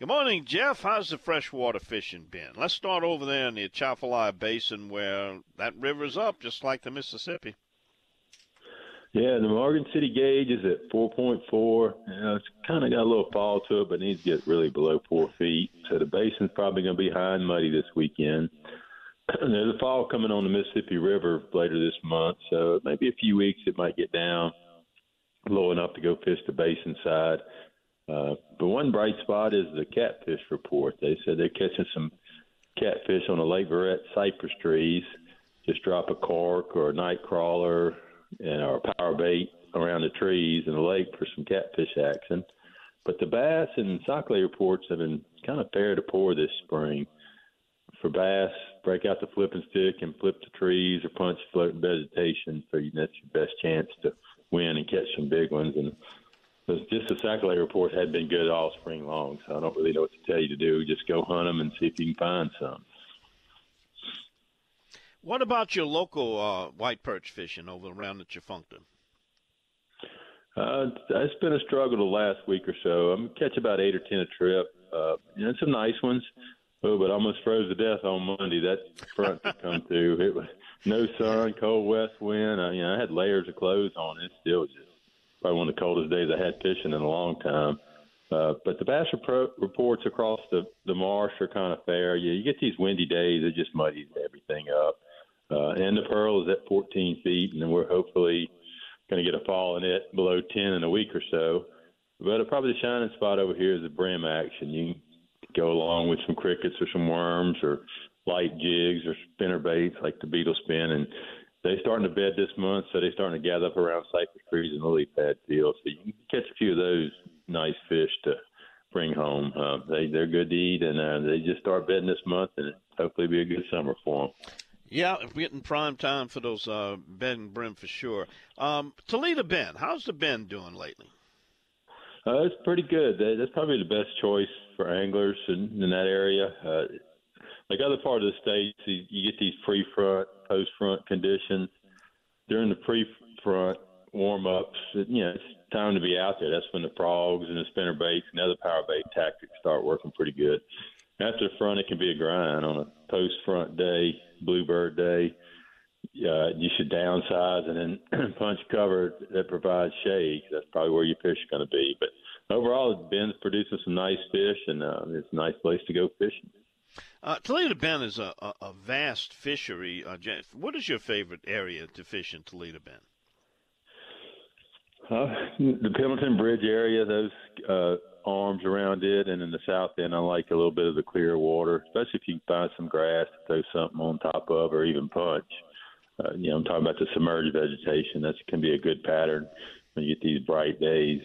Good morning, Jeff. How's the freshwater fishing been? Let's start over there in the Atchafalaya Basin where that river's up just like the Mississippi. Yeah, the Morgan City gauge is at 4.4. You know, it's kind of got a little fall to it, but needs to get really below four feet. So the basin's probably going to be high and muddy this weekend. There's a fall coming on the Mississippi River later this month, so maybe a few weeks it might get down low enough to go fish the basin side. Uh, but one bright spot is the catfish report. They said they're catching some catfish on the Lake Verret cypress trees. Just drop a cork or a night crawler and our power bait around the trees in the lake for some catfish action. But the bass and sac-a-lait reports have been kind of fair to poor this spring. For bass, break out the flipping stick and flip the trees or punch floating vegetation. So that's your best chance to win and catch some big ones. And just the sac-a-lait report had been good all spring long, so I don't really know what to tell you to do. Just go hunt them and see if you can find some. What about your local uh, white perch fishing over around the Tchefuncte? Uh, it's been a struggle the last week or so. I'm catch about eight or ten a trip. Uh, you know, some nice ones. Oh, but I almost froze to death on Monday. That front to come through. It was no sun, cold west wind. I, you know, I had layers of clothes on. It still just probably one of the coldest days I had fishing in a long time. Uh, but the bass repro- reports across the the marsh are kind of fair. Yeah, you get these windy days; it just muddies everything up. Uh, and the pearl is at 14 feet, and we're hopefully going to get a fall in it below 10 in a week or so. But probably the shining spot over here is the brim action. You can go along with some crickets or some worms or light jigs or spinner baits like the beetle spin, and they're starting to bed this month, so they're starting to gather up around cypress trees and lily pad fields. So you can catch a few of those nice fish to bring home. Uh, they they're good to eat, and uh, they just start bedding this month, and hopefully be a good summer for them. Yeah, we're getting prime time for those uh, bed and brim for sure. Um, Toledo Bend, how's the Bend doing lately? Uh, it's pretty good. That's probably the best choice for anglers in, in that area. Uh, like other part of the states, you, you get these pre-front, post-front conditions. During the pre-front warm-ups, you know, it's time to be out there. That's when the frogs and the spinner baits and other power bait tactics start working pretty good. After the front, it can be a grind. On a post-front day, bluebird day, uh, you should downsize and then punch cover that provides shade. That's probably where your fish are going to be. But overall, Bend's producing some nice fish, and uh, it's a nice place to go fishing. Uh, Toledo Bend is a, a, a vast fishery. Uh, what is your favorite area to fish in Toledo Bend? Uh, the Pendleton Bridge area, those uh, arms around it, and in the south end, I like a little bit of the clear water, especially if you find some grass to throw something on top of, or even punch. Uh, you know, I'm talking about the submerged vegetation. That can be a good pattern when you get these bright days.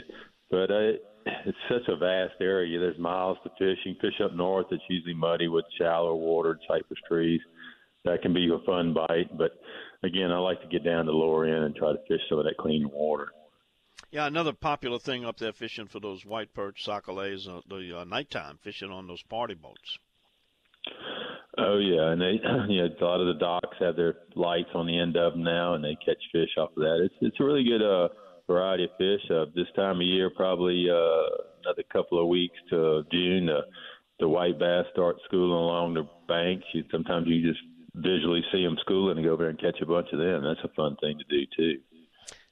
But uh, it's such a vast area. There's miles to fish. You can fish up north. It's usually muddy with shallow watered cypress trees. That can be a fun bite. But again, I like to get down to the lower end and try to fish some of that clean water. Yeah, another popular thing up there fishing for those white perch, sac-a-laits, uh, the uh, nighttime fishing on those party boats. Oh yeah, and they, you know, a lot of the docks have their lights on the end of them now, and they catch fish off of that. It's it's a really good uh, variety of fish. Uh, this time of year, probably uh, another couple of weeks to June, the the white bass start schooling along the banks. You, sometimes you just visually see them schooling and go over and catch a bunch of them. That's a fun thing to do too.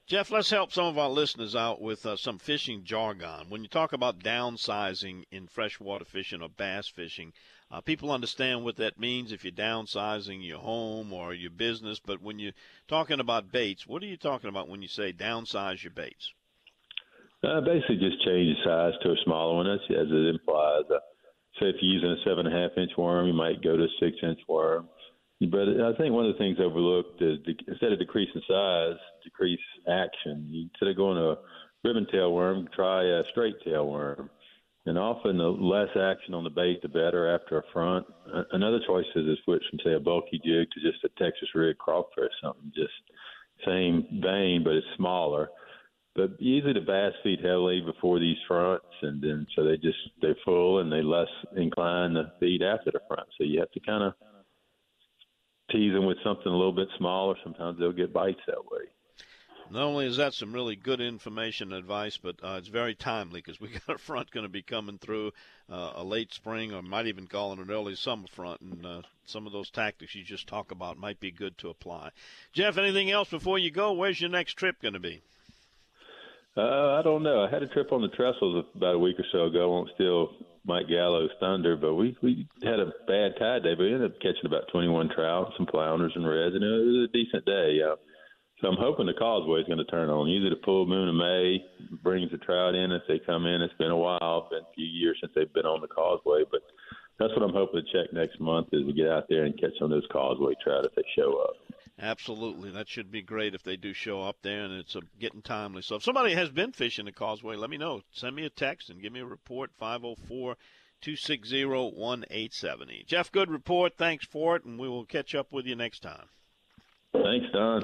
Jeff, let's help some of our listeners out with uh, some fishing jargon. When you talk about downsizing in freshwater fishing or bass fishing, uh, people understand what that means if you're downsizing your home or your business. But when you're talking about baits, what are you talking about when you say downsize your baits? Uh, basically, just change the size to a smaller one, as, as it implies. Uh, say if you're using a seven and a half inch worm, you might go to a six inch worm. But I think one of the things overlooked is instead of decreasing size, decrease action. Instead of going to a ribbon tail worm, try a straight tail worm. And often the less action on the bait, the better after a front. Another choice is to switch from say a bulky jig to just a Texas rig crawfish, something just same vein, but it's smaller. But usually the bass feed heavily before these fronts, and then so they just they're full and they less inclined to feed after the front. So you have to kind of tease them with something a little bit smaller. Sometimes they'll get bites that way. Not only is that some really good information and advice, but uh, it's very timely because we got a front going to be coming through uh, a late spring or might even call it an early summer front, and uh, some of those tactics you just talk about might be good to apply. Jeff, anything else before you go? Where's your next trip going to be? Uh, I don't know. I had a trip on the trestles about a week or so ago. I won't steal Mike Gallo's thunder, but we we had a bad tide day, but we ended up catching about 21 trout, some flounders and reds, and it was a decent day. Uh, so I'm hoping the causeway is going to turn on. Usually the full moon of May brings the trout in as they come in. It's been a while, been a few years since they've been on the causeway, but that's what I'm hoping to check next month is to get out there and catch some of those causeway trout if they show up. Absolutely, that should be great if they do show up there, and it's a, getting timely. So if somebody has been fishing the causeway, let me know. Send me a text and give me a report. 504 260 1870. Jeff, good report. Thanks for it, and we will catch up with you next time. Thanks, Don.